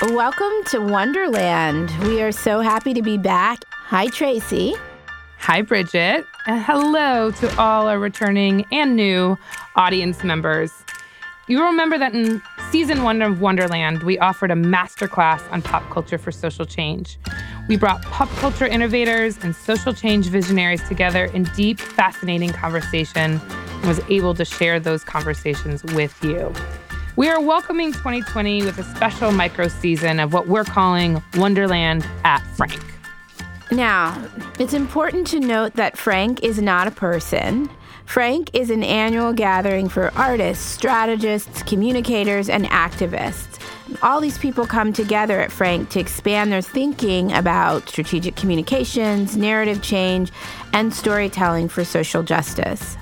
Welcome to Wonderland. We are so happy to be back. Hi, Tracy. Hi, Bridgit. And hello to all our returning and new audience members. You remember that in season one of Wonderland, we offered a masterclass on pop culture for social change. We brought pop culture innovators and social change visionaries together in deep, fascinating conversation and was able to share those conversations with you. We are welcoming 2020 with a special micro season of what we're calling Wonderland at Frank. Now, it's important to note that Frank is not a person. Frank is an annual gathering for artists, strategists, communicators, and activists. All these people come together at Frank to expand their thinking about strategic communications, narrative change, and storytelling for social justice.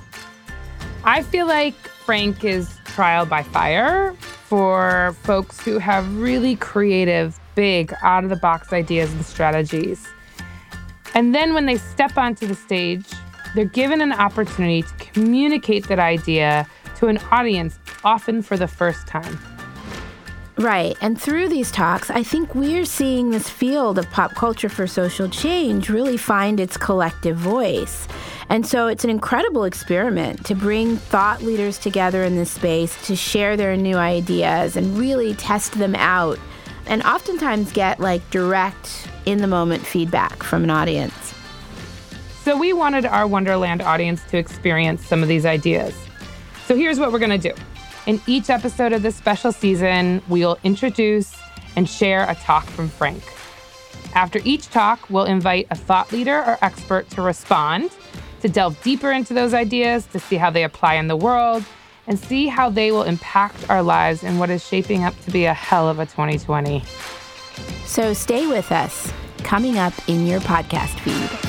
I feel like Frank is trial by fire for folks who have really creative, big, out of the box ideas and strategies. And then when they step onto the stage, they're given an opportunity to communicate that idea to an audience, often for the first time. Right. And through these talks, I think we're seeing this field of pop culture for social change really find its collective voice. And so it's an incredible experiment to bring thought leaders together in this space to share their new ideas and really test them out and oftentimes get like direct in the moment feedback from an audience. So we wanted our Wonderland audience to experience some of these ideas. So here's what we're going to do. In each episode of this special season, we'll introduce and share a talk from Frank. After each talk, we'll invite a thought leader or expert to respond, to delve deeper into those ideas, to see how they apply in the world, and see how they will impact our lives in what is shaping up to be a hell of a 2020. So stay with us, coming up in your podcast feed.